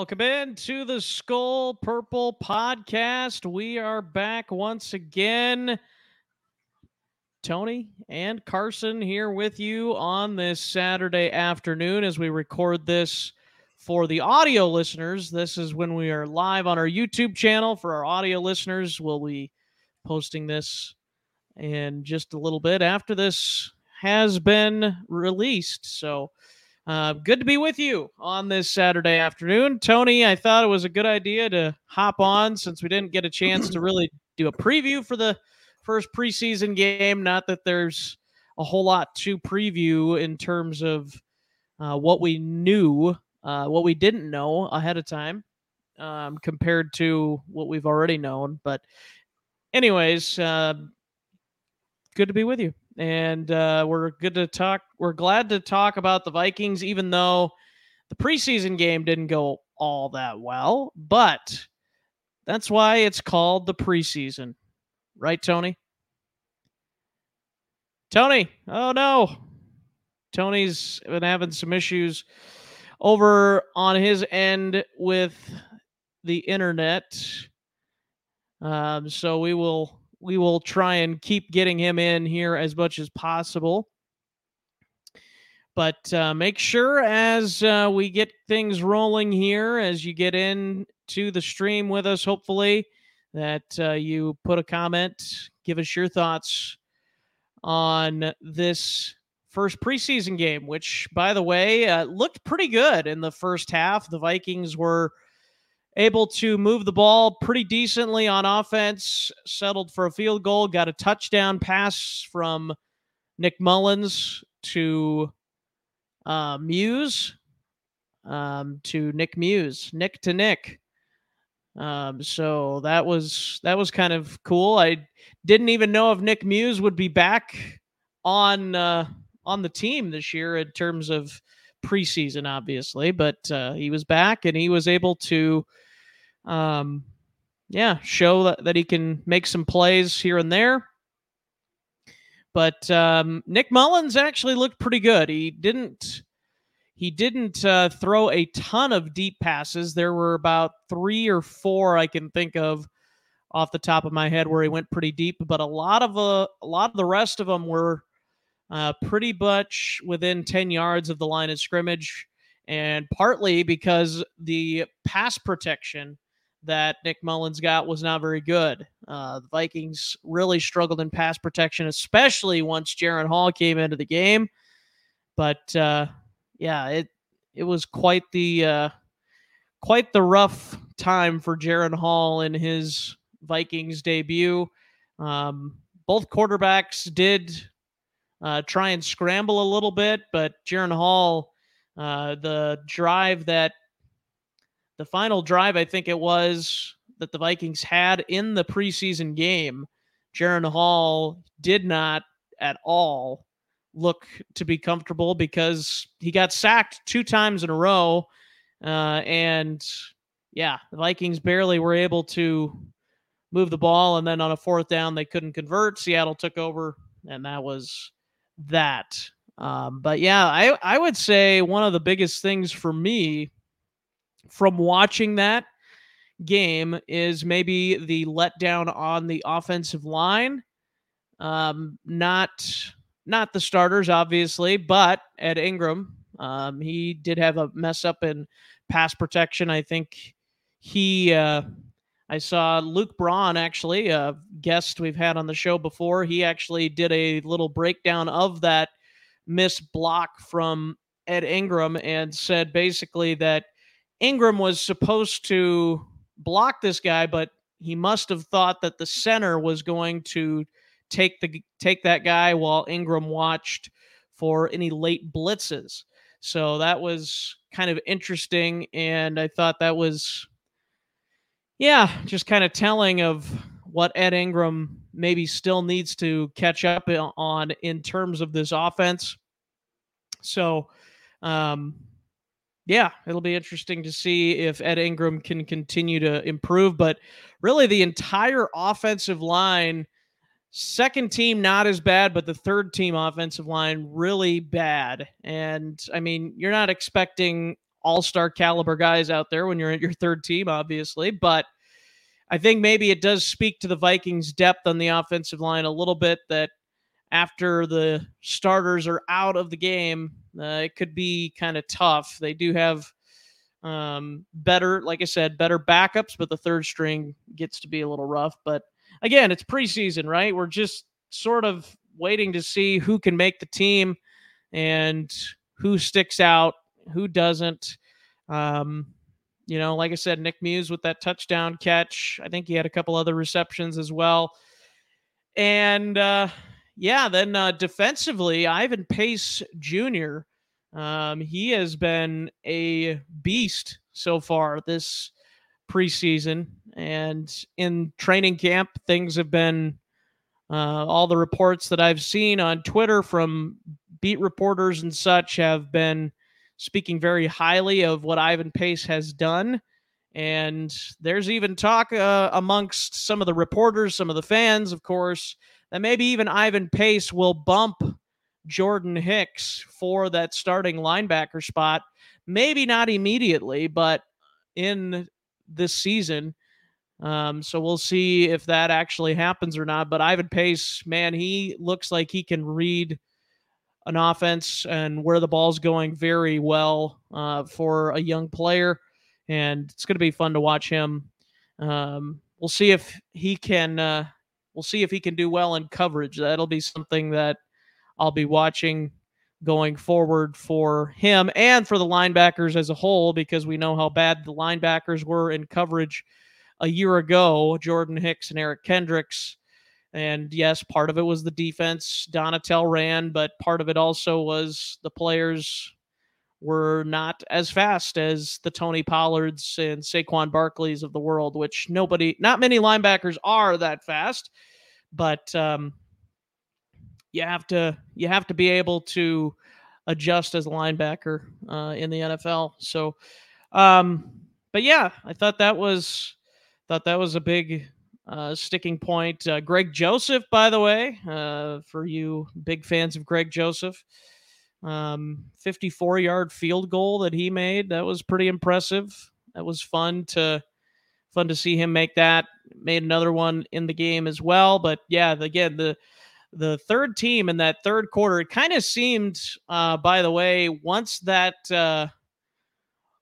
Welcome in to the Skol Purple podcast. We are back once again. Tony and Carson here with you on this Saturday afternoon as we record this for the audio listeners. This is when we are live on our YouTube channel. For our audio listeners, we'll be posting this in just a little bit after this has been released. So, uh, good to be with you on this Saturday afternoon. Tony, I thought it was a good idea to hop on since we didn't get a chance to really do a preview for the first preseason game. Not that there's a whole lot to preview in terms of uh, what we knew, uh, what we didn't know ahead of time um, compared to what we've already known. But, anyways, uh, good to be with you and uh, we're good to talk. We're glad to talk about the Vikings, even though the preseason game didn't go all that well. But that's why it's called the preseason, right, Tony? Tony, oh no, Tony's been having some issues over on his end with the internet. Um, so we will we will try and keep getting him in here as much as possible. But uh, make sure as uh, we get things rolling here, as you get in to the stream with us, hopefully, that uh, you put a comment, give us your thoughts on this first preseason game, which, by the way, uh, looked pretty good in the first half. The Vikings were able to move the ball pretty decently on offense, settled for a field goal, got a touchdown pass from Nick Mullens to uh, Muse, um, to Nick Muse, Nick to Nick. Um, so that was that was kind of cool. I didn't even know if Nick Muse would be back on uh, on the team this year in terms of preseason, obviously, but uh, he was back and he was able to um, yeah, show that, that he can make some plays here and there. But um, Nick Mullens actually looked pretty good. He didn't he didn't uh, throw a ton of deep passes. There were about three or four I can think of off the top of my head where he went pretty deep, but a lot of uh, a lot of the rest of them were uh, pretty much within ten yards of the line of scrimmage, and partly because the pass protection that Nick Mullens got was not very good. Uh, the Vikings really struggled in pass protection, especially once Jaren Hall came into the game. But uh, yeah, it it was quite the uh, quite the rough time for Jaren Hall in his Vikings debut. Um, both quarterbacks did uh, try and scramble a little bit, but Jaren Hall, uh, the drive that the final drive, I think it was, that the Vikings had in the preseason game, Jaren Hall did not at all look to be comfortable because he got sacked two times in a row. Uh, and yeah, the Vikings barely were able to move the ball. And then on a fourth down, they couldn't convert. Seattle took over, and that was that. Um, but yeah, I, I would say one of the biggest things for me from watching that game is maybe the letdown on the offensive line. Um, not not the starters, obviously, but Ed Ingram. Um, he did have a mess up in pass protection. I think he. Uh, I saw Luke Braun, actually, a guest we've had on the show before. He actually did a little breakdown of that miss block from Ed Ingram and said basically that Ingram was supposed to block this guy, but he must have thought that the center was going to take the take that guy while Ingram watched for any late blitzes. So that was kind of interesting and I thought that was yeah, just kind of telling of what Ed Ingram maybe still needs to catch up on in terms of this offense. So um yeah, it'll be interesting to see if Ed Ingram can continue to improve. But really, the entire offensive line, second team not as bad, but the third team offensive line really bad. And I mean, you're not expecting all star caliber guys out there when you're at your third team, obviously. But I think maybe it does speak to the Vikings' depth on the offensive line a little bit that after the starters are out of the game, uh, it could be kind of tough. They do have um, better, like I said, better backups, but the third string gets to be a little rough. But again, it's preseason, right? We're just sort of waiting to see who can make the team and who sticks out, who doesn't. Um, you know, like I said, Nick Muse with that touchdown catch. I think he had a couple other receptions as well. And uh, yeah, then uh, defensively, Ivan Pace Jr. Um, he has been a beast so far this preseason, and in training camp, things have been uh, all the reports that I've seen on Twitter from beat reporters and such have been speaking very highly of what Ivan Pace has done. And there's even talk uh, amongst some of the reporters, some of the fans, of course, that maybe even Ivan Pace will bump Jordan Hicks for that starting linebacker spot. Maybe not immediately, but in this season. Um, so we'll see if that actually happens or not. But Ivan Pace, man, he looks like he can read an offense and where the ball's going very well uh, for a young player. And it's going to be fun to watch him. Um, we'll see if he can. Uh, we'll see if he can do well in coverage. That'll be something that I'll be watching going forward for him and for the linebackers as a whole because we know how bad the linebackers were in coverage a year ago, Jordan Hicks and Eric Kendricks. And yes, part of it was the defense Donatell ran, but part of it also was the players were not as fast as the Tony Pollards and Saquon Barkleys of the world, which nobody, not many linebackers are that fast, but um, you have to you have to be able to adjust as a linebacker uh, in the NFL. So, um, but yeah, I thought that was thought that was a big uh, sticking point. Uh, Greg Joseph, by the way, uh, for you big fans of Greg Joseph, um, 54 yard field goal that he made. That was pretty impressive. That was fun to fun to see him make that. Made another one in the game as well. But yeah, again, the the third team in that third quarter, it kind of seemed, uh, by the way, once that uh,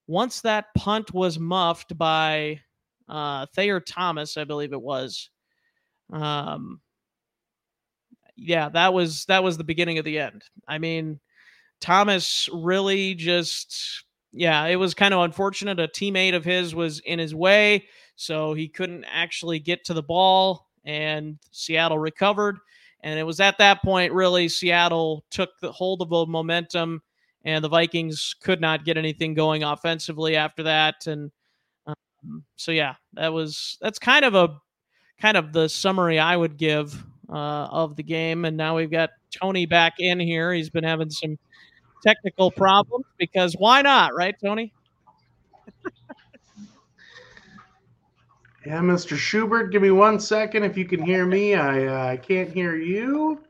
once that punt was muffed by uh, Thayer Thomas, I believe it was. Um, yeah, that was that was the beginning of the end. I mean, Thomas really just yeah, it was kind of unfortunate. A teammate of his was in his way, so he couldn't actually get to the ball, and Seattle recovered. And it was at that point, really, Seattle took the hold of the momentum, and the Vikings could not get anything going offensively after that. And so yeah, that was that's kind of a kind of the summary I would give uh, of the game. And now we've got Tony back in here. He's been having some technical problems because why not, right, Tony? yeah, Mr. Schubert, give me one second. If you can hear me, I uh, can't hear you.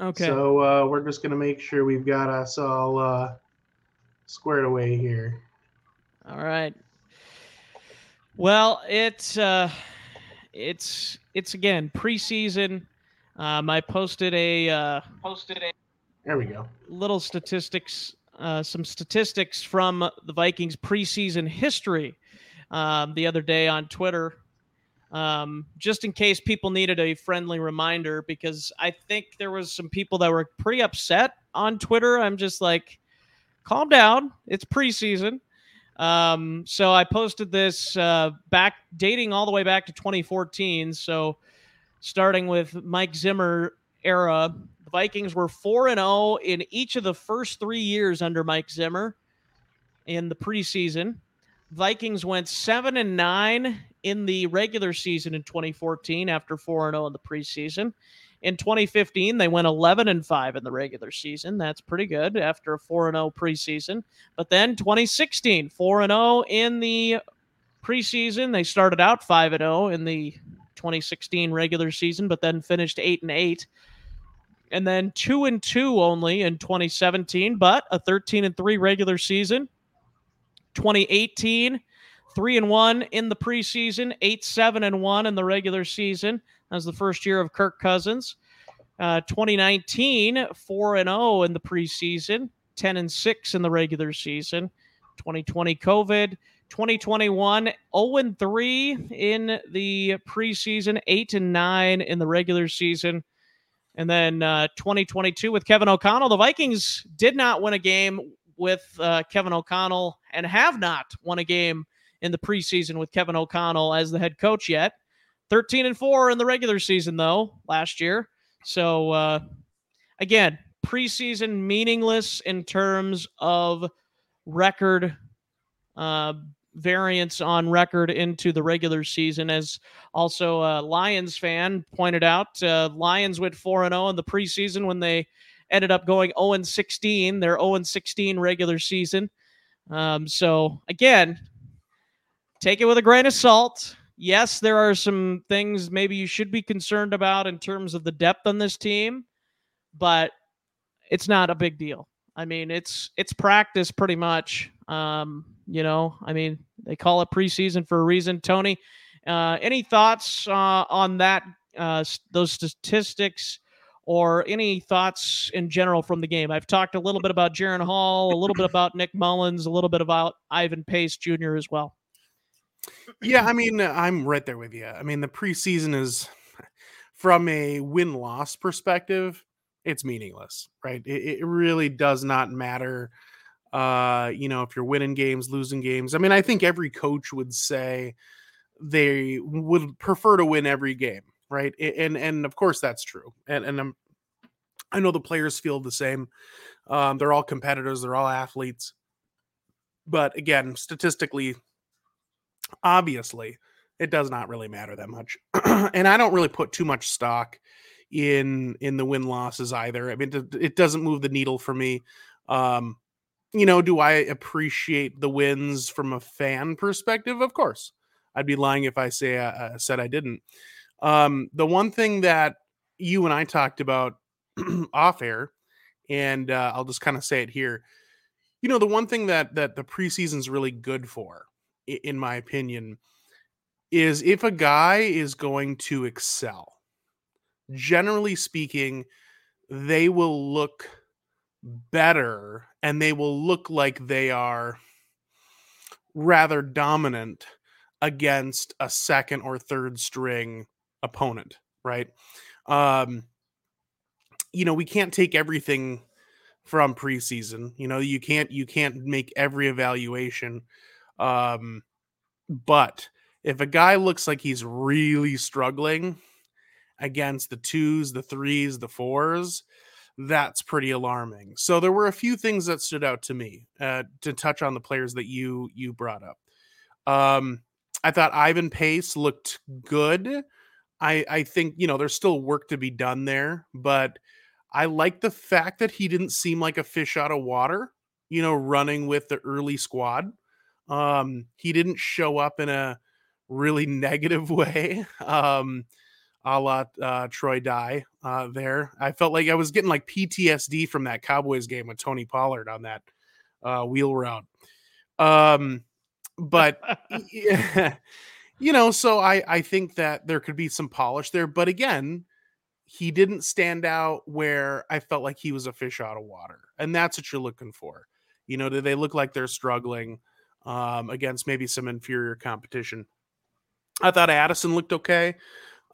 Okay. So uh, we're just gonna make sure we've got us all uh, squared away here. All right. Well, it's uh, it's it's again preseason. Um, I posted a uh, posted a. There we go. Little statistics, uh, some statistics from the Vikings preseason history um, the other day on Twitter, um, just in case people needed a friendly reminder, because I think there was some people that were pretty upset on Twitter. I'm just like, calm down. It's preseason. Um, so I posted this uh, back, dating all the way back to 2014. So starting with Mike Zimmer era, the Vikings were 4 and 0 in each of the first three years under Mike Zimmer in the preseason. Vikings went 7 and 9 in the regular season in 2014 after 4 and 0 in the preseason. In 2015, they went 11 and 5 in the regular season. That's pretty good after a 4 and 0 preseason. But then 2016, 4 and 0 in the preseason. They started out 5 and 0 in the 2016 regular season, but then finished 8 and 8. And then 2 and 2 only in 2017, but a 13 and 3 regular season. 2018, three and one in the preseason, eight seven and one in the regular season. That was the first year of Kirk Cousins. Uh, 2019, four and 0 in the preseason, 10 and six in the regular season. 2020 COVID. 2021 0 and 3 in the preseason, 8 and 9 in the regular season. And then uh, 2022 with Kevin O'Connell, the Vikings did not win a game with uh, Kevin O'Connell and have not won a game in the preseason with Kevin O'Connell as the head coach yet. 13 and 4 in the regular season though last year. So uh, again, preseason meaningless in terms of record uh, variance on record into the regular season. As also a Lions fan pointed out, uh, Lions went 4 and 0 in the preseason when they ended up going 0 and 16, their 0 and 16 regular season. Um, so, again, take it with a grain of salt. Yes, there are some things maybe you should be concerned about in terms of the depth on this team, but it's not a big deal. I mean, it's it's practice pretty much. Um, you know, I mean, they call it preseason for a reason. Tony, uh, any thoughts uh, on that? Uh, those statistics, or any thoughts in general from the game? I've talked a little bit about Jaren Hall, a little bit about Nick Mullens, a little bit about Ivan Pace Jr. as well. Yeah, I mean, I'm right there with you. I mean, the preseason is from a win loss perspective, it's meaningless, right? It, it really does not matter uh, you know, if you're winning games, losing games. I mean, I think every coach would say they would prefer to win every game, right? And and of course that's true. And and I'm I know the players feel the same. Um, they're all competitors, they're all athletes. But again, statistically, obviously, it does not really matter that much. and I don't really put too much stock in in the win losses either. I mean, it, doesn't move the needle for me. Um, you know, do I appreciate the wins from a fan perspective? Of course. I'd be lying if I say I, uh, said I didn't. Um, the one thing that you and I talked about off air, and uh, I'll just kind of say it here. You know, the one thing that that the preseason's really good for, in my opinion, is if a guy is going to excel. Generally speaking, they will look better and they will look like they are rather dominant against a second or third string opponent, right? Um, you know, we can't take everything from preseason. You know, you can't you can't make every evaluation. Um, but if a guy looks like he's really struggling against the twos, the threes, the fours, that's pretty alarming. So there were a few things that stood out to me uh, to touch on the players that you you brought up. Um, I thought Ivan Pace looked good. I I think you know there's still work to be done there, but I like the fact that he didn't seem like a fish out of water. You know, running with the early squad. Um, he didn't show up in a really negative way. Um, a la uh, Troy Dye uh, there. I felt like I was getting like PTSD from that Cowboys game with Tony Pollard on that uh, wheel route. Um, but you know, so I I think that there could be some polish there, but again, he didn't stand out where I felt like he was a fish out of water, and that's what you're looking for. You know, do they look like they're struggling um, against maybe some inferior competition? I thought Addison looked okay.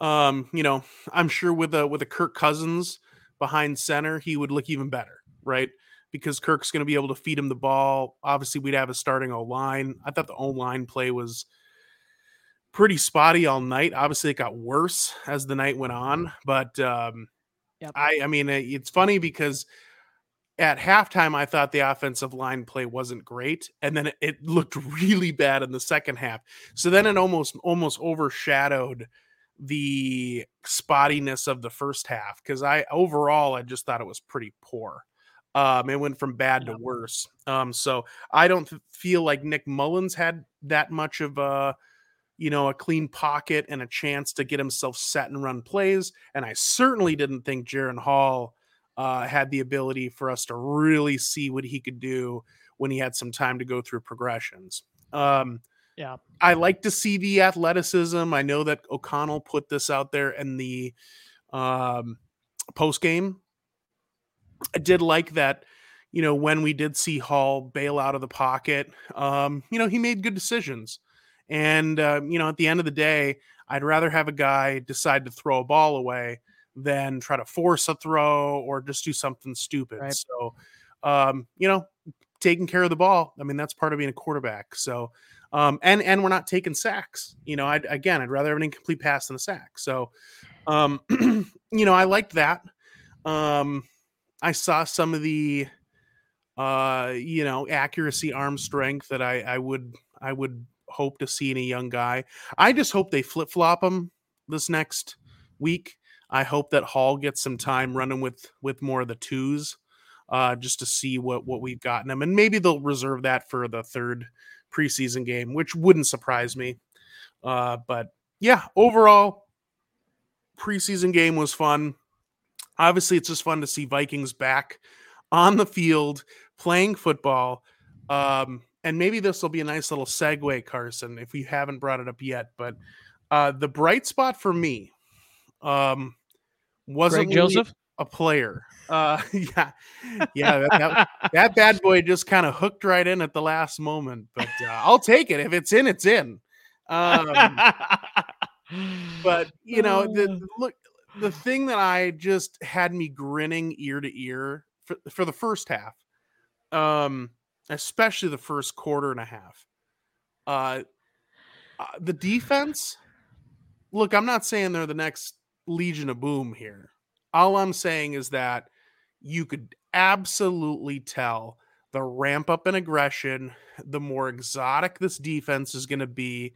Um, you know, I'm sure with a with a Kirk Cousins behind center, he would look even better, right? Because Kirk's going to be able to feed him the ball. Obviously, we'd have a starting O line. I thought the O line play was pretty spotty all night. Obviously, it got worse as the night went on, but um, yep. I I mean, it's funny because at halftime I thought the offensive line play wasn't great, and then it, looked really bad in the second half. So then it almost almost overshadowed the spottiness of the first half because I overall I just thought it was pretty poor. Um, it went from bad to worse. Um, so I don't feel like Nick Mullens had that much of a, you know, a clean pocket and a chance to get himself set and run plays. And I certainly didn't think Jaren Hall uh, had the ability for us to really see what he could do when he had some time to go through progressions. Um, Yeah. I like to see the athleticism. I know that O'Connell put this out there in the um, post game. I did like that, you know, when we did see Hall bail out of the pocket, um, you know, he made good decisions. And, uh, you know, at the end of the day, I'd rather have a guy decide to throw a ball away than try to force a throw or just do something stupid. Right. So, um, you know, taking care of the ball. I mean, that's part of being a quarterback. So, um, and and we're not taking sacks. You know, I'd, again, I'd rather have an incomplete pass than a sack. So, um, you know, I liked that. Um, I saw some of the, uh, you know, accuracy, arm strength that I I would I would hope to see in a young guy. I just hope they flip flop him this next week. I hope that Hall gets some time running with with more of the twos, uh, just to see what what we've gotten him, and maybe they'll reserve that for the third preseason game, which wouldn't surprise me. Uh, but yeah, overall, preseason game was fun. Obviously, it's just fun to see Vikings back on the field playing football. Um, and maybe this will be a nice little segue, Carson, if we haven't brought it up yet. But uh, the bright spot for me um, wasn't Joseph. a player. Uh, yeah, yeah, that, that, that bad boy just kind of hooked right in at the last moment. But uh, I'll take it if it's in, it's in. Um, but you know, the, the- look, the thing that I just had me grinning ear to ear for, for the first half, um, especially the first quarter and a half, uh, uh, the defense. Look, I'm not saying they're the next Legion of Boom here. All I'm saying is that you could absolutely tell the ramp up in aggression, the more exotic this defense is going to be,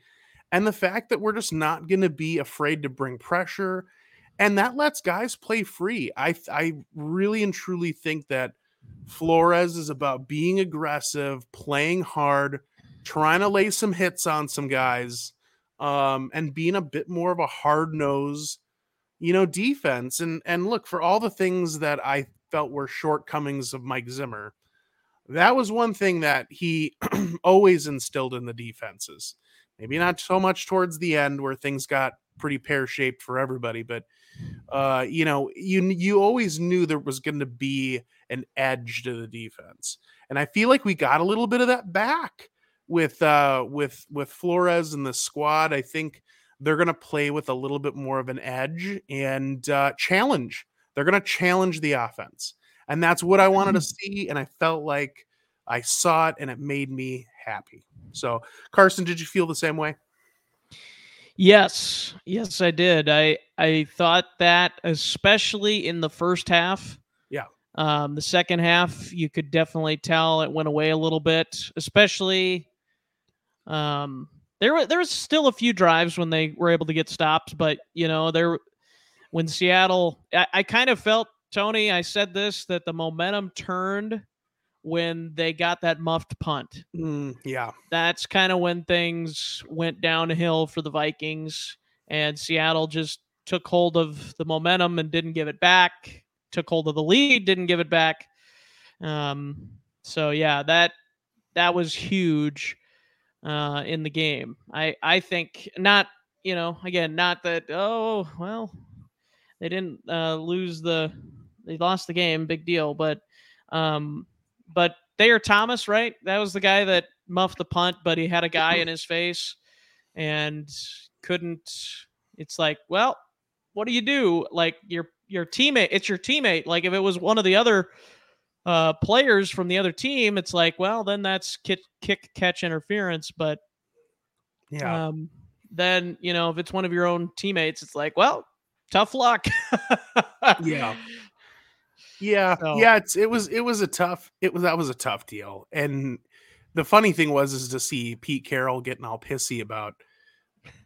and the fact that we're just not going to be afraid to bring pressure and that lets guys play free. I I really and truly think that Flores is about being aggressive, playing hard, trying to lay some hits on some guys, um, and being a bit more of a hard nose, you know, defense. And and look for all the things that I felt were shortcomings of Mike Zimmer. That was one thing that he always instilled in the defenses. Maybe not so much towards the end where things got pretty pear shaped for everybody, but uh, you know, you you always knew there was going to be an edge to the defense, and I feel like we got a little bit of that back with uh, with with Flores and the squad. I think they're going to play with a little bit more of an edge and uh, challenge. They're going to challenge the offense, and that's what I wanted to see. And I felt like I saw it, and it made me happy. So, Carson, did you feel the same way? Yes, yes, I did. I I thought that especially in the first half. Yeah. Um, the second half, you could definitely tell it went away a little bit, especially. Um, there were there was still a few drives when they were able to get stops, but you know there, when Seattle, I, I kind of felt Tony. I said this that the momentum turned when they got that muffed punt Mm, yeah, that's kind of when things went downhill for the Vikings, and Seattle just took hold of the momentum and didn't give it back. Took hold of the lead, didn't give it back. Um, so yeah, that that was huge uh, in the game. I I think not. You know, again, not that. Oh well, they didn't uh, lose the. They lost the game, big deal. But um, but Thayer Thomas, right? That was the guy that muffed the punt, but he had a guy in his face and couldn't. It's like, well, what do you do? Like your your teammate, it's your teammate. Like if it was one of the other uh, players from the other team, it's like, well, then that's kick, kick catch interference. But yeah. um, then you know if it's one of your own teammates, it's like, well, tough luck. Yeah. Yeah, So- yeah, it's it was it was a tough it was that was a tough deal. And the funny thing was is to see Pete Carroll getting all pissy about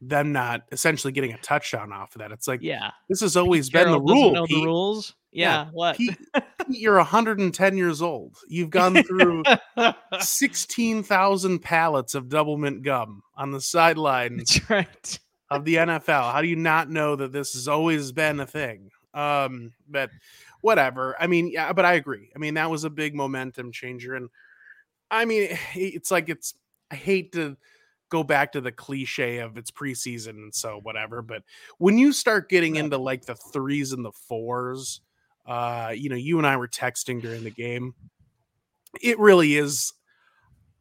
them not essentially getting a touchdown off of that. It's like yeah. this has always been the Carroll doesn't rule. Know Pete. the rules. Yeah, Yeah. What? Pete, Pete, you're 110 years old. You've gone through 16,000 pallets of double mint gum on the sidelines That's right. of the NFL. How do you not know that this has always been a thing? Um, but whatever. I mean, yeah, but I agree. I mean, that was a big momentum changer. And I mean, it's like it's. I hate to go back to the cliche of it's preseason and so whatever, but when you start getting into like the threes and the fours, uh, you know, you and I were texting during the game. It really is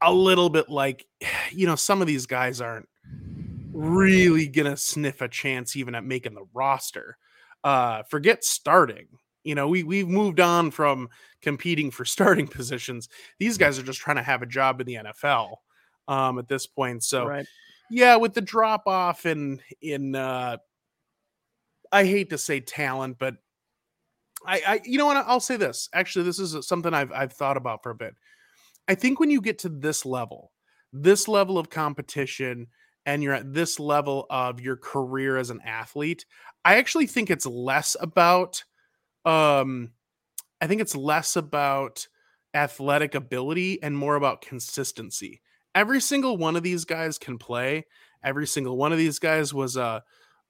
a little bit like, you know, some of these guys aren't really gonna sniff a chance even at making the roster. Uh, forget starting. You know, we we've moved on from competing for starting positions. These guys are just trying to have a job in the NFL um, at this point. So, right. yeah, with the drop off in in uh, I hate to say talent, but I, I you know what I'll say this. Actually, this is something I've I've thought about for a bit. I think when you get to this level, this level of competition, and you're at this level of your career as an athlete, I actually think it's less about um I think it's less about athletic ability and more about consistency. Every single one of these guys can play. Every single one of these guys was a,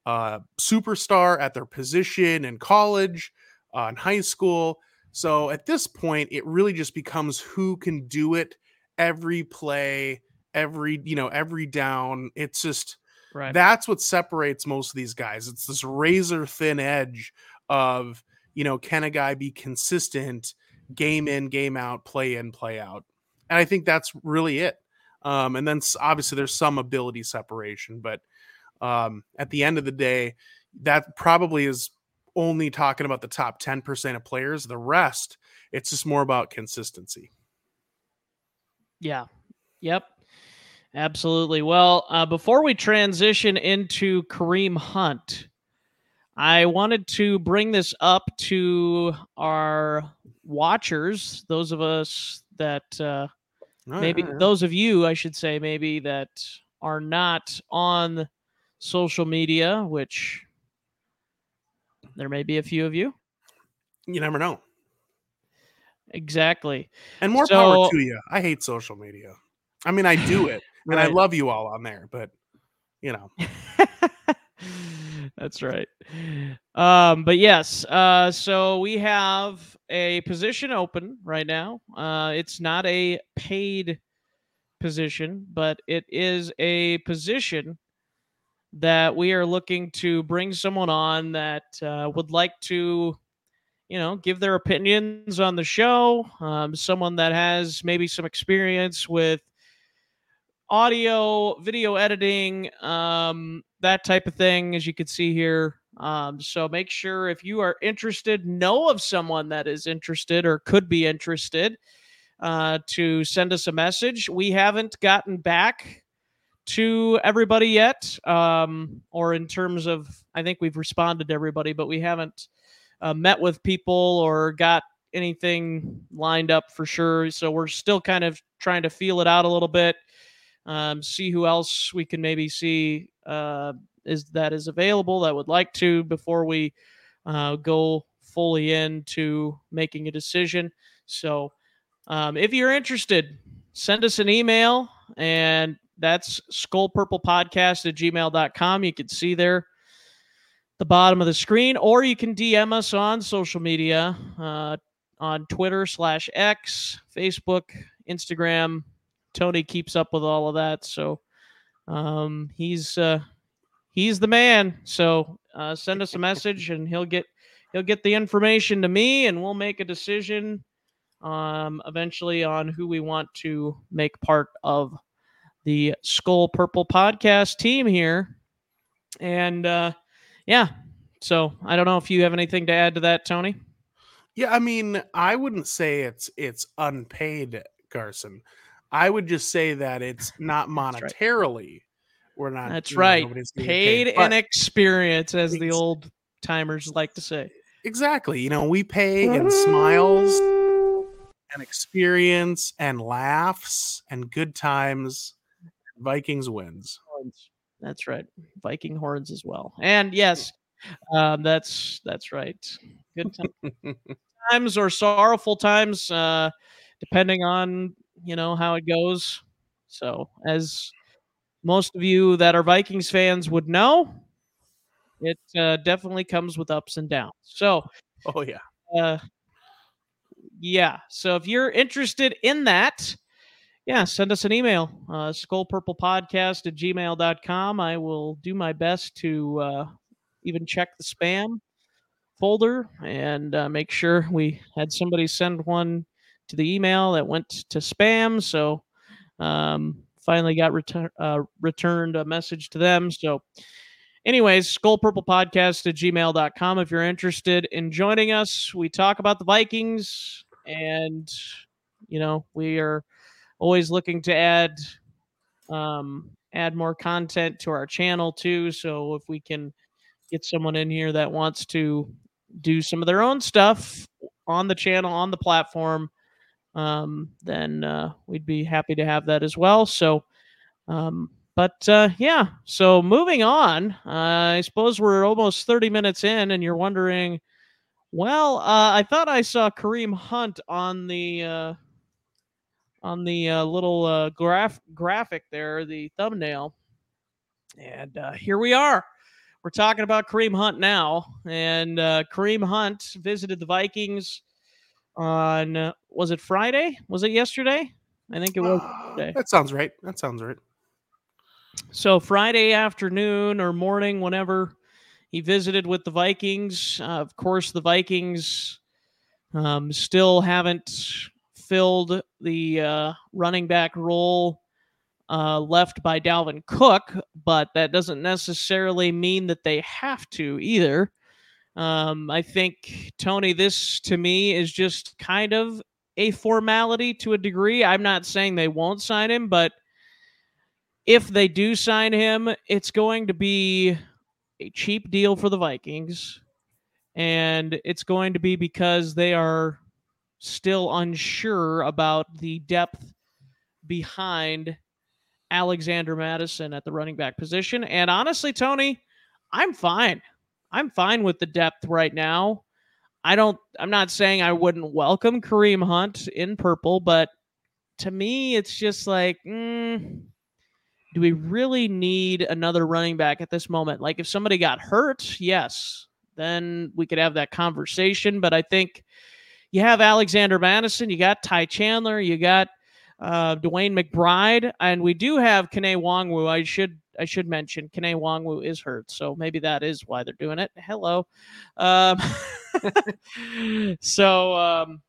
a superstar at their position in college, uh, in high school. So at this point, it really just becomes who can do it every play, every you know every down. It's just Right. that's what separates most of these guys. It's this razor thin edge of you know can a guy be consistent, game in, game out, play in, play out, and I think that's really it. Um, and then obviously there's some ability separation, but um, at the end of the day, that probably is only talking about the top 10% of players. The rest, it's just more about consistency. Yeah. Yep. Absolutely. Well, uh, before we transition into Kareem Hunt, I wanted to bring this up to our watchers, those of us that uh, All maybe right. those of you, I should say, maybe that are not on social media, which there may be a few of you. you never know. Exactly. And more power to you. I hate social media. I mean, I do it, and I love you all on there, but you know, That's right. Um, but yes, uh, so we have a position open right now. Uh, it's not a paid position, but it is a position that we are looking to bring someone on that uh, would like to, you know, give their opinions on the show. Um, someone that has maybe some experience with audio, video editing, um, that type of thing, as you can see here. Um, so make sure if you are interested, know of someone that is interested or could be interested, uh, to send us a message. We haven't gotten back to everybody yet, um, or in terms of, I think we've responded to everybody, but we haven't uh, met with people or got anything lined up for sure. So we're still kind of trying to feel it out a little bit um, see who else we can maybe see uh, is that is available that would like to before we uh, go fully into making a decision. So, um, if you're interested, send us an email, and that's skolpurplepodcast at gmail.com. You can see there the bottom of the screen, or you can DM us on social media uh, on Twitter slash X, Facebook, Instagram, Tony keeps up with all of that, so um, he's uh, he's the man. So uh, send us a message, and he'll get he'll get the information to me, and we'll make a decision um, eventually on who we want to make part of the Skol Purple podcast team here. And uh, yeah, so I don't know if you have anything to add to that, Tony. yeah. I mean, I wouldn't say it's it's unpaid, Carson. I would just say that it's not That's right. monetarily. We're not. That's you know, right. nobody's getting Paid but- and experience, as the old timers like to say. Exactly. You know, we pay in smiles and experience and laughs and good times. Vikings wins. That's right. Viking horns as well. And yes, um, that's that's right. Good time- times or sorrowful times, uh, depending on you know how it goes. So, as most of you that are Vikings fans would know, it uh, definitely comes with ups and downs. So, Oh yeah. uh, yeah. So if you're interested in that, yeah, send us an email, uh, skolpurplepodcast at gmail.com. I will do my best to uh, even check the spam folder and uh, make sure we had somebody send one to the email that went to spam. So um, finally got return, uh, returned a message to them. So, anyways, skol purple podcast at gmail.com if you're interested in joining us. We talk about the Vikings and, you know, we are always looking to add um, add more content to our channel too. So if we can get someone in here that wants to do some of their own stuff on the channel on the platform, um, then uh, we'd be happy to have that as well. So, um, but uh, yeah, so moving on, uh, I suppose we're almost 30 minutes in, and you're wondering, well, uh, I thought I saw Kareem Hunt on the uh, on the uh, little graph graphic there, the thumbnail, and here we are. We're talking about Kareem Hunt now, and Kareem Hunt visited the Vikings on uh, was it Friday? Was it yesterday? I think it was. Uh, that sounds right. That sounds right. So Friday afternoon or morning, whenever he visited with the Vikings. Uh, of course, the Vikings um, still haven't filled the uh, running back role uh, left by Dalvin Cook, but that doesn't necessarily mean that they have to either. Um, I think, Tony, this to me is just kind of a formality to a degree. I'm not saying they won't sign him, but if they do sign him, it's going to be a cheap deal for the Vikings. And it's going to be because they are still unsure about the depth behind Alexander Mattison at the running back position. And honestly, Tony, I'm fine. I'm fine with the depth right now. I don't I'm not saying I wouldn't welcome Kareem Hunt in purple, but to me it's just like mm, do we really need another running back at this moment? Like if somebody got hurt, yes, then we could have that conversation, but I think you have Alexander Mattison, you got Ty Chandler, you got uh, DeWayne McBride, and we do have Kene Nwangwu. I should I should mention Kene Nwangwu is hurt, so maybe that is why they're doing it. Hello. Um, so um,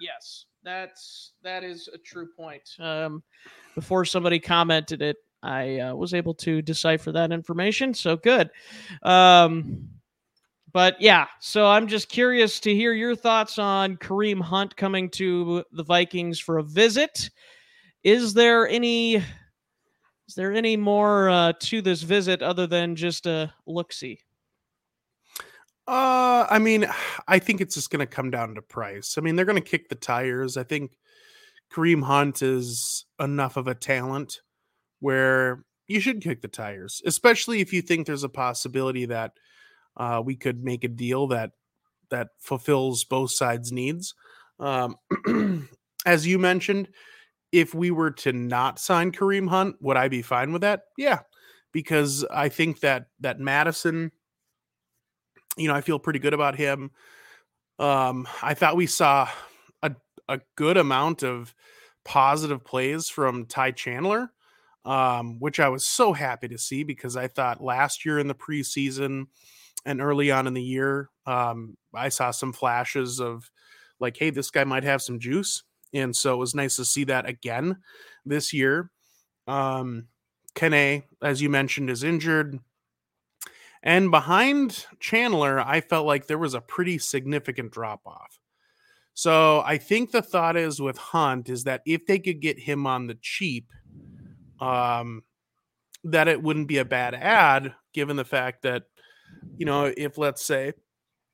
yes, that's that is a true point. Um, before somebody commented it, I uh, was able to decipher that information. So good. Um, but yeah, so I'm just curious to hear your thoughts on Kareem Hunt coming to the Vikings for a visit. Is there any is there any more uh, to this visit other than just a look see? Uh, I mean, I think it's just going to come down to price. I mean, they're going to kick the tires. I think Kareem Hunt is enough of a talent where you should kick the tires, especially if you think there's a possibility that uh, we could make a deal that that fulfills both sides' needs. Um, as you mentioned, if we were to not sign Kareem Hunt, would I be fine with that? Yeah, because I think that that Mattison, you know, I feel pretty good about him. Um, I thought we saw a a good amount of positive plays from Ty Chandler, um, which I was so happy to see because I thought last year in the preseason and early on in the year, um, I saw some flashes of like, hey, this guy might have some juice. And so it was nice to see that again this year. Um, Kene, as you mentioned, is injured. And behind Chandler, I felt like there was a pretty significant drop off. So I think the thought is with Hunt is that if they could get him on the cheap, um, that it wouldn't be a bad ad, given the fact that you know, if let's say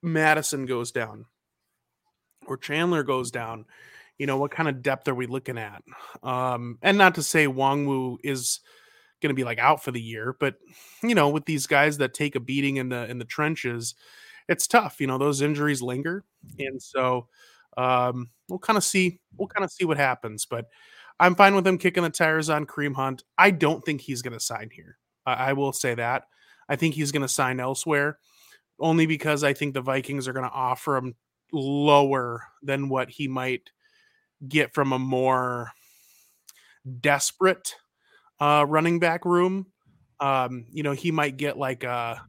Mattison goes down or Chandler goes down, you know, what kind of depth are we looking at? Um, and not to say Nwangwu is going to be like out for the year, but you know, with these guys that take a beating in the in the trenches, it's tough. You know, those injuries linger, and so um, we'll kind of see we'll kind of see what happens. But I'm fine with him kicking the tires on Kareem Hunt. I don't think he's going to sign here. I, I will say that. I think he's going to sign elsewhere, only because I think the Vikings are going to offer him lower than what he might get from a more desperate uh, running back room. Um, you know, he might get like a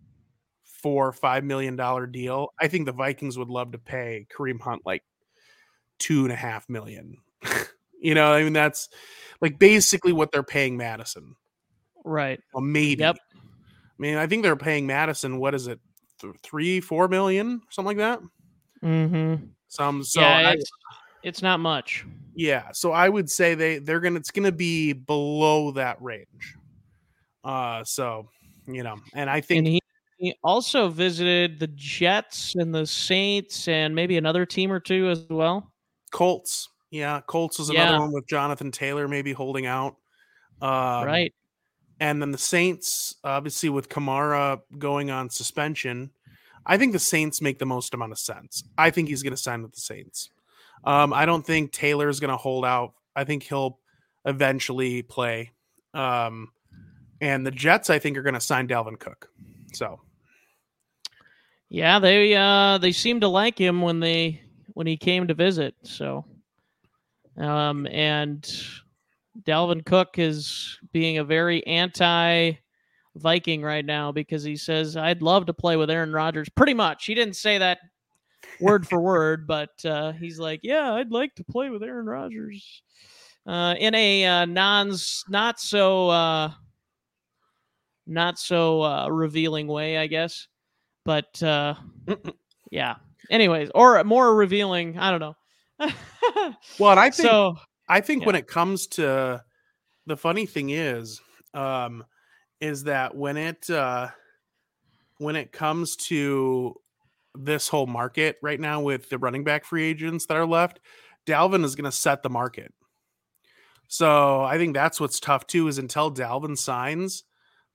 four or five million dollar deal. I think the Vikings would love to pay Kareem Hunt like two and a half million. you know, I mean that's like basically what they're paying Mattison. Right. Well, maybe. Yep. I mean, I think they're paying Mattison. What is it, th- three, four million, something like that. Mm-hmm. Some so yeah, I- it's, not much. yeah. So I would say they they're gonna it's gonna be below that range. Uh, so you know, and I think And he, he also visited the Jets and the Saints and maybe another team or two as well. Colts. Yeah, Colts Yeah. another one with Jonathan Taylor maybe holding out. Um, right. And then the Saints, obviously, with Kamara going on suspension, I think the Saints make the most amount of sense. I think he's going to sign with the Saints. Um, I don't think Taylor's going to hold out. I think he'll eventually play. Um, and the Jets, I think, are going to sign Dalvin Cook. So Yeah, they uh they seemed to like him when they when he came to visit. So um and Dalvin Cook is being a very anti Viking right now because he says I'd love to play with Aaron Rodgers. Pretty much. He didn't say that word for word, but uh, he's like, "Yeah, I'd like to play with Aaron Rodgers." Uh, in a uh, non not so uh, not so uh, revealing way, I guess. But uh, yeah. Anyways, or more revealing, I don't know. well, and I think so I think when it comes to the funny thing is, um, is that when it uh, when it comes to this whole market right now with the running back free agents that are left, Dalvin is going to set the market. So I think that's what's tough too is until Dalvin signs,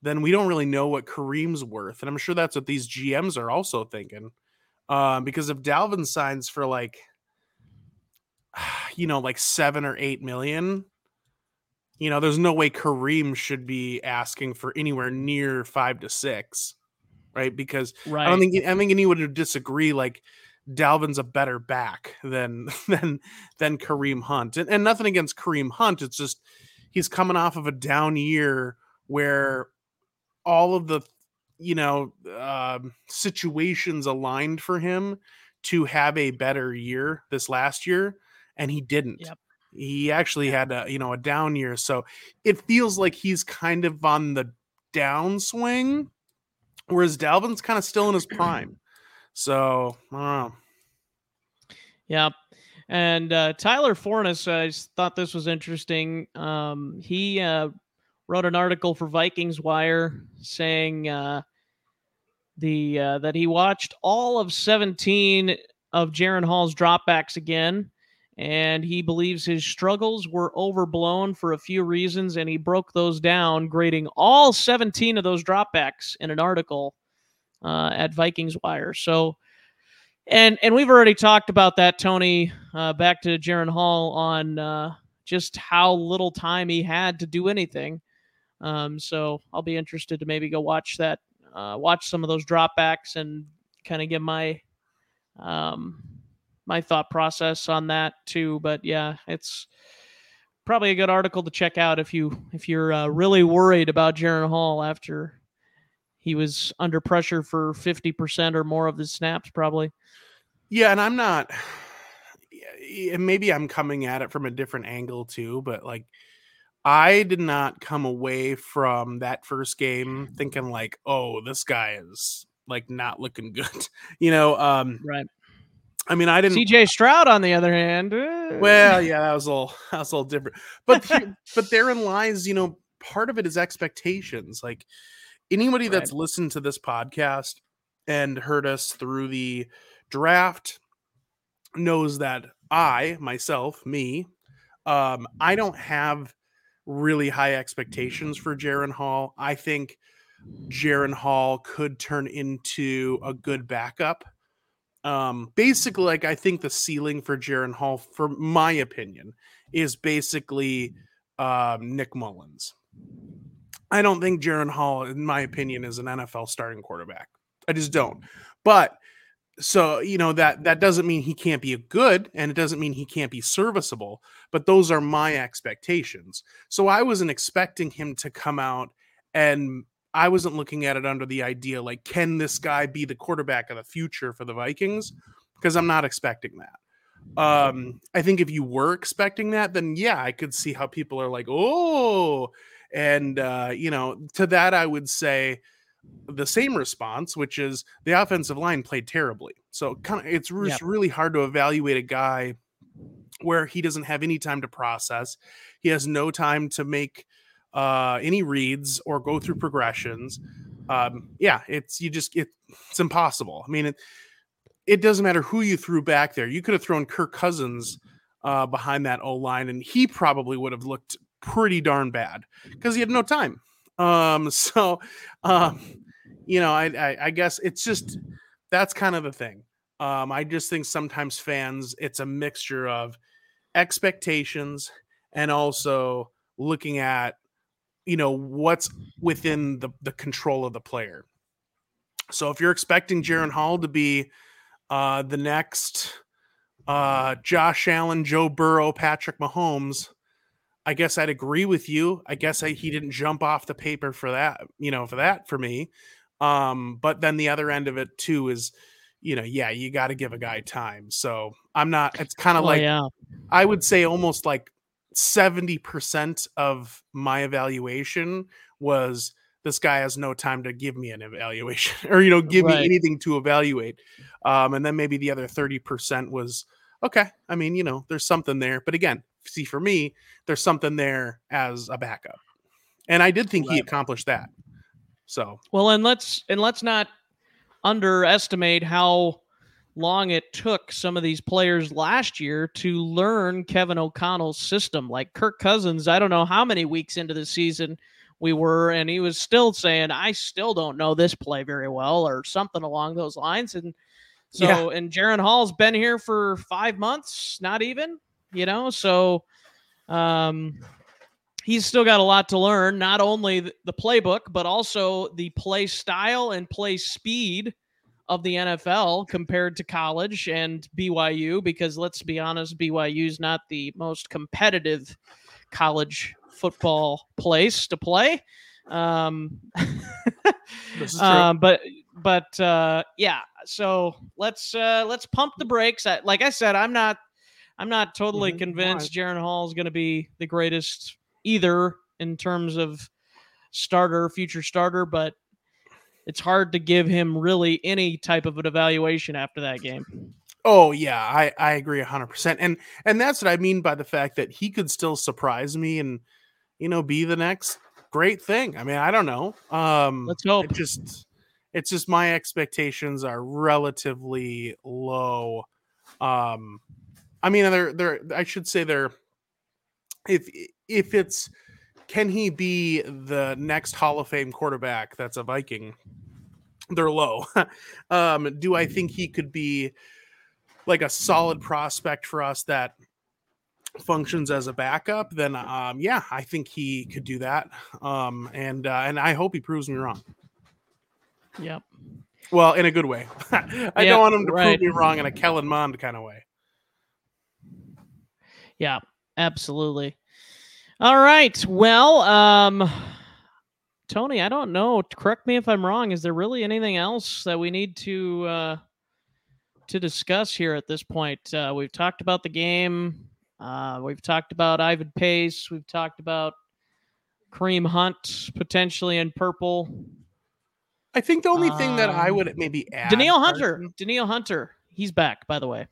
then we don't really know what Kareem's worth, and I'm sure that's what these GMs are also thinking. Um, because if Dalvin signs for like you know, like seven or eight million, you know, there's no way Kareem should be asking for anywhere near five to six, right? Because right. I don't think I don't think anyone would disagree. Like Dalvin's a better back than than than Kareem Hunt, and, and nothing against Kareem Hunt. It's just he's coming off of a down year where all of the you know um situations aligned for him to have a better year this last year, and he didn't. Yep. He actually had a you know a down year, so it feels like he's kind of on the downswing, whereas Dalvin's kind of still in his prime. So I don't know. Yeah. And uh, Tyler Forness, I thought this was interesting. Um, he uh, wrote an article for Vikings Wire saying uh, the uh, that he watched all of 17 of Jaren Hall's dropbacks again, and he believes his struggles were overblown for a few reasons, and he broke those down, grading all 17 of those dropbacks in an article uh, at Vikings Wire. So and and we've already talked about that, Tony. Uh, back to Jaren Hall on uh, just how little time he had to do anything. Um, so I'll be interested to maybe go watch that, uh, watch some of those dropbacks, and kind of get my um, my thought process on that too. But yeah, it's probably a good article to check out if you if you're uh, really worried about Jaren Hall after he was under pressure for 50% or more of the snaps probably Yeah, and I'm not. and Maybe I'm coming at it from a different angle too, but like I did not come away from that first game thinking like, "Oh, this guy is like not looking good." You know, um right I mean, I didn't CJ Stroud on the other hand eh, Well, yeah, that was all that was all different. But but therein lies, you know, part of it is expectations. Like anybody that's listened to this podcast and heard us through the draft knows that I, myself, me, um, I don't have really high expectations for Jaren Hall. I think Jaren Hall could turn into a good backup. Um, basically, like I think the ceiling for Jaren Hall, for my opinion, is basically um, Nick Mullens. I don't think Jaren Hall, in my opinion, is an NFL starting quarterback. I just don't. But so you know that that doesn't mean he can't be good and it doesn't mean he can't be serviceable but those are my expectations so i wasn't expecting him to come out and i wasn't looking at it under the idea like can this guy be the quarterback of the future for the vikings because i'm not expecting that um i think if you were expecting that then yeah i could see how people are like oh and uh you know to that i would say the same response, which is the offensive line played terribly. So kind of it's really hard to evaluate a guy where he doesn't have any time to process. He has no time to make uh, any reads or go through progressions. Um, yeah, it's you just it, it's impossible. I mean, it, it doesn't matter who you threw back there. You could have thrown Kirk Cousins uh, behind that O line, and he probably would have looked pretty darn bad because he had no time. Um, so, um, you know, I, I, I guess it's just that's kind of the thing. Um, I just think sometimes fans, it's a mixture of expectations and also looking at, you know, what's within the, the control of the player. So if you're expecting Jaren Hall to be uh, the next uh, Josh Allen, Joe Burrow, Patrick Mahomes, I guess I'd agree with you. I guess I, he didn't jump off the paper for that, you know, for that for me. Um, but then the other end of it too is, you know, yeah, you got to give a guy time. So I'm not. It's kind of Oh, like yeah. I would say almost like 70% of my evaluation was this guy has no time to give me an evaluation or, you know, give Right. me anything to evaluate. Um, and then maybe the other 30% was okay. I mean, you know, there's something there. But again, see, for me, there's something there as a backup. And I did think he accomplished that. So, Well, and let's and let's not underestimate how long it took some of these players last year to learn Kevin O'Connell's system. Like Kirk Cousins, I don't know how many weeks into the season we were, and he was still saying, "I still don't know this play very well," or something along those lines. And so, Yeah. and Jaren Hall's been here for five months, not even, you know. So, um, he's still got a lot to learn not only the playbook but also the play style and play speed of the NFL compared to college and BYU because let's be honest BYU is not the most competitive college football place to play um, This is true. um but but uh yeah so let's uh let's pump the brakes I, like I said I'm not I'm not totally Mhm. convinced Jaren Hall is going to be the greatest either in terms of starter, future starter, but it's hard to give him really any type of an evaluation after that game. Oh yeah, I I agree hundred percent, and and that's what I mean by the fact that he could still surprise me and you know be the next great thing. I mean, I don't know. Um, Let's hope. It just it's just my expectations are relatively low. Um, I mean, they're they're I should say they're if if it's can he be the next Hall of Fame quarterback that's a Viking? They're low. um, do I think he could be like a solid prospect for us that functions as a backup? Then, um, yeah, I think he could do that. Um, and uh, and I hope he proves me wrong. Yep. Well, in a good way. I Yeah, don't want him to right. prove me wrong in a Kellen Mond kind of way. Yeah, absolutely. All right. Well, um Tony, I don't know. Correct me if I'm wrong. Is there really anything else that we need to uh to discuss here at this point? Uh we've talked about the game. Uh we've talked about Ivan Pace, we've talked about Kareem Hunt potentially in purple. I think the only thing that I Um, would maybe add, Danielle Hunter. Danielle Hunter. He's back, by the way.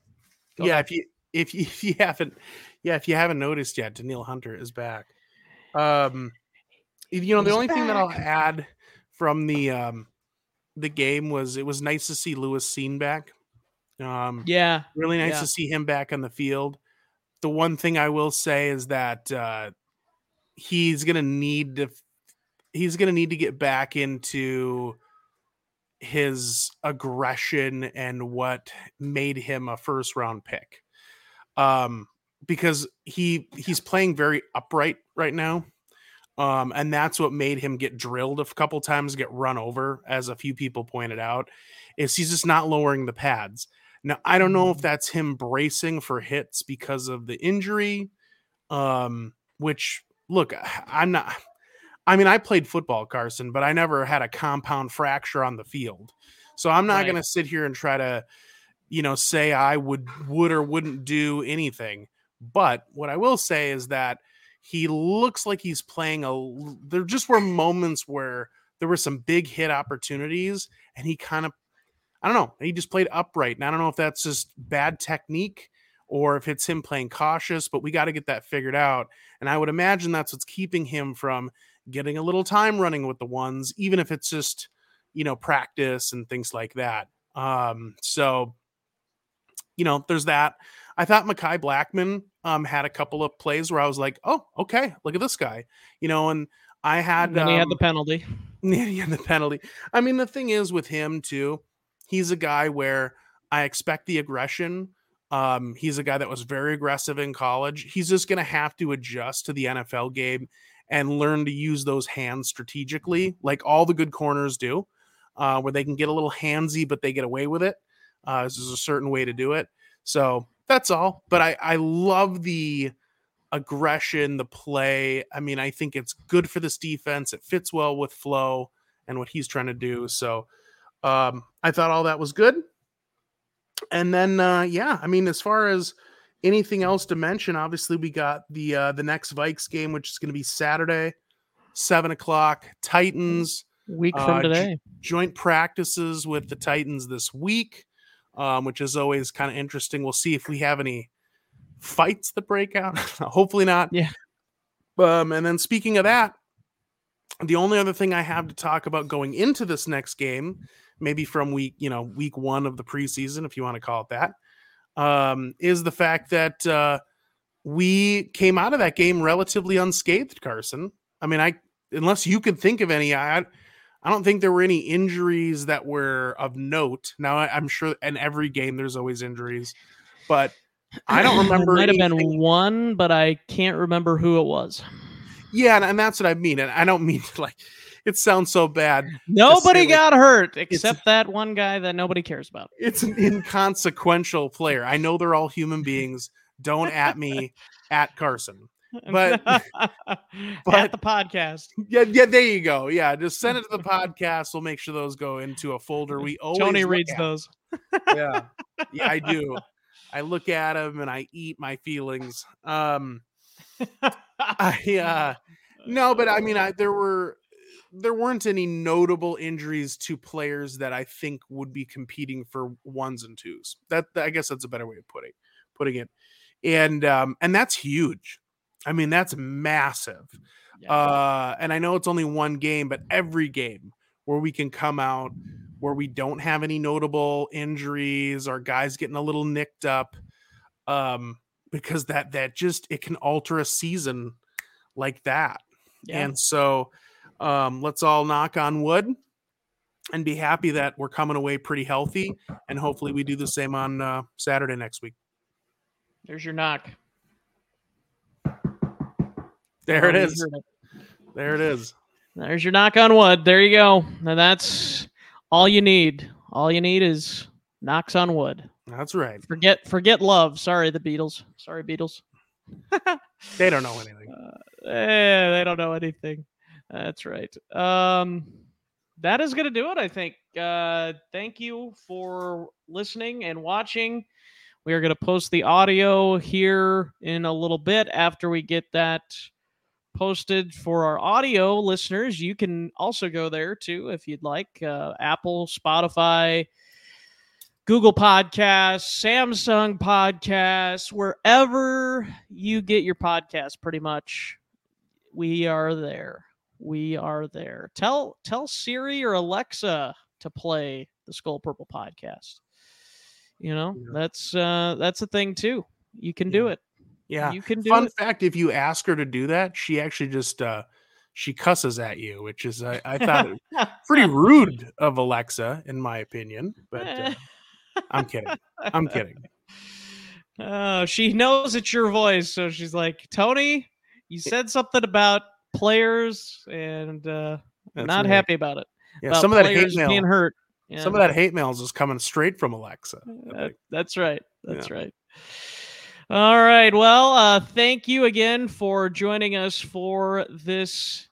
Go yeah, ahead. if you if you if you haven't yeah if you haven't noticed yet, Danielle Hunter is back. Um, you know the He's only thing that I'll add from the um the game was it was nice to see Lewis Cine back. Um, Yeah. really nice yeah. to see him back on the field. The one thing I will say is that uh, he's gonna need to he's gonna need to get back into his aggression and what made him a first round pick. Um, because he he's playing very upright right now. Um, and that's what made him get drilled a couple times, get run over, as a few people pointed out. is he's just not lowering the pads. Now I don't know if Mhm. that's him bracing for hits because of the injury. Um, which look, I'm not. I mean, I played football, Carson, but I never had a compound fracture on the field. So I'm not Right. going to sit here and try to, you know, say I would would or wouldn't do anything. But what I will say is that he looks like he's playing a. There just were moments where there were some big hit opportunities, and he kind of, I don't know, he just played upright. And I don't know if that's just bad technique or if it's him playing cautious. But we got to get that figured out. And I would imagine that's what's keeping him from getting a little time running with the ones, even if it's just, you know, practice and things like that. Um, so, you know, there's that. I thought Mekhi Blackmon um, had a couple of plays where I was like, oh, okay, look at this guy, you know, and I had, And then he had um, the penalty. yeah, he had the penalty. I mean, the thing is with him too, he's a guy where I expect the aggression. Um, he's a guy that was very aggressive in college. He's just going to have to adjust to the NFL game and learn to use those hands strategically, like all the good corners do, uh, where they can get a little handsy, but they get away with it. Uh, this is a certain way to do it. So that's all. But I, I love the aggression, the play. I mean, I think it's good for this defense. It fits well with Flo and what he's trying to do. So um, I thought all that was good. And then uh, yeah, I mean, as far as anything else to mention, obviously we got the uh, the next Vikes game, which is going to be Saturday, seven o'clock. Titans Week uh, from j- today. joint practices with the Titans this week, um, which is always kind of interesting. We'll see if we have any fights that break out. Hopefully not. Yeah. Um, and then speaking of that, the only other thing I have to talk about going into this next game, maybe from week, you know, week one of the preseason, if you want to call it that, um, is the fact that uh, we came out of that game relatively unscathed, Carson. I mean, I unless you can think of any, I I don't think there were any injuries that were of note. Now I, I'm sure in every game there's always injuries, but I don't remember. Might have been one, but I can't remember who it was. Yeah, and, and that's what I mean. And I don't mean to, like it sounds so bad. Nobody like- got hurt except that one guy that nobody cares about. It's an inconsequential player. I know they're all human beings. Don't at me at Carson. But- at but- the podcast, Yeah, yeah, there you go. Yeah, just send it to the podcast. We'll make sure those go into a folder. We always Tony reads at. those. Yeah, yeah, I do. I look at them and I eat my feelings. Um, I uh, no, but I mean, I there were there weren't any notable injuries to players that I think would be competing for ones and twos. That I guess that's a better way of putting putting it. And um, and that's huge. I mean, that's massive. Yeah. Uh, and I know it's only one game, but every game where we can come out where we don't have any notable injuries or guys getting a little nicked up, um, because that that just it can alter a season like that. Yeah. And so, um, let's all knock on wood and be happy that we're coming away pretty healthy, and hopefully we do the same on uh, Saturday next week. There's your knock. There it Already is. it. There it is. There's your knock on wood. There you go. And that's all you need. All you need is knocks on wood. That's right. Forget forget love. Sorry, the Beatles. Sorry, Beatles. They don't know anything. Eh, they don't know anything. That's right. Um, that is going to do it, I think. Uh, thank you for listening and watching. We are going to post the audio here in a little bit after we get that posted for our audio listeners. You can also go there too if you'd like. Uh, Apple, Spotify, Google Podcasts, Samsung Podcasts, wherever you get your podcast, pretty much. We are there. We are there. Tell tell Siri or Alexa to play the Skol Purple podcast. You know, Yeah. that's uh that's a thing too. You can do it. Yeah. You can do Fun it. fact: If you ask her to do that, she actually just uh, she cusses at you, which is I, I thought it pretty rude of Alexa, in my opinion. But uh, I'm kidding. I'm kidding. Oh, she knows it's your voice, so she's like, Tony, you said something about players, and uh, That's not right. happy about it. Yeah, about some of that hate mail. being hurt. Yeah. Some of that hate mail is just coming straight from Alexa. That- that's right. That's right. All right. Well, uh, thank you again for joining us for this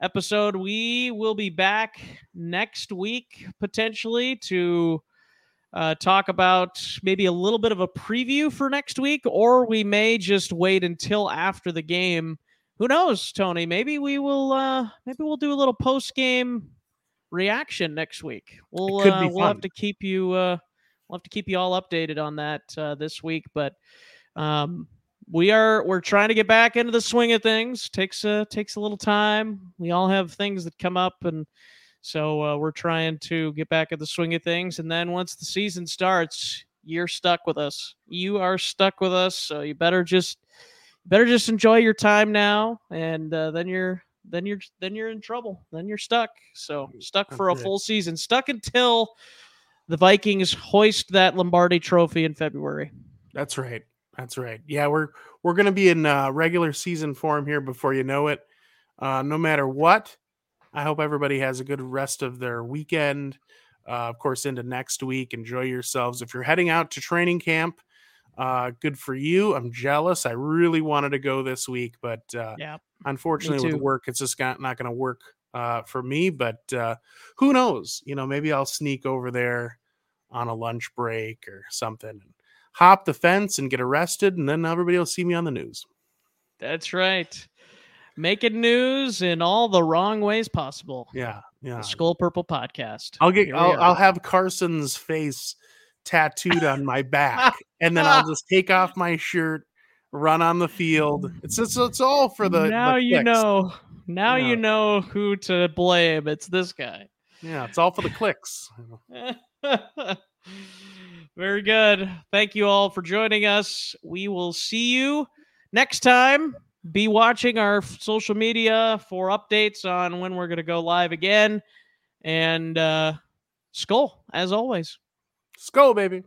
episode. We will be back next week potentially to uh, talk about maybe a little bit of a preview for next week, or we may just wait until after the game. Who knows, Tony? Maybe we will. Uh, maybe we'll do a little post game reaction next week. We'll uh, we'll have to keep you. Uh, we'll have to keep you all updated on that uh, this week, but um, we are we're trying to get back into the swing of things. takes a takes a little time. We all have things that come up, and so uh, we're trying to get back in the swing of things. And then once the season starts, you're stuck with us. You are stuck with us, so you better just better just enjoy your time now, and uh, then you're then you're then you're in trouble. Then you're stuck. So stuck for a it. full season. Stuck until the Vikings hoist that Lombardi Trophy in February. That's right. That's right. Yeah, we're we're gonna be in uh, regular season form here before you know it. Uh, no matter what, I hope everybody has a good rest of their weekend. Uh, of course, into next week. Enjoy yourselves. If you're heading out to training camp, uh, good for you. I'm jealous. I really wanted to go this week, but uh, Yeah. unfortunately, with work, it's just got, not going to work uh, for me. But uh, who knows? You know, maybe I'll sneak over there on a lunch break or something hop the fence and get arrested, and then everybody will see me on the news. That's right. Making news in all the wrong ways possible. Yeah, yeah. The Skol Purple podcast. I'll get. I'll. I'll have Carson's face tattooed on my back, and then I'll just take off my shirt, run on the field. It's it's, it's all for the. the now you clicks. know. Now Yeah. you know who to blame. It's this guy. Yeah, it's all for the clicks. Very good. Thank you all for joining us. We will see you next time. Be watching our social media for updates on when we're going to go live again. And uh, Skol, as always. Skol, baby.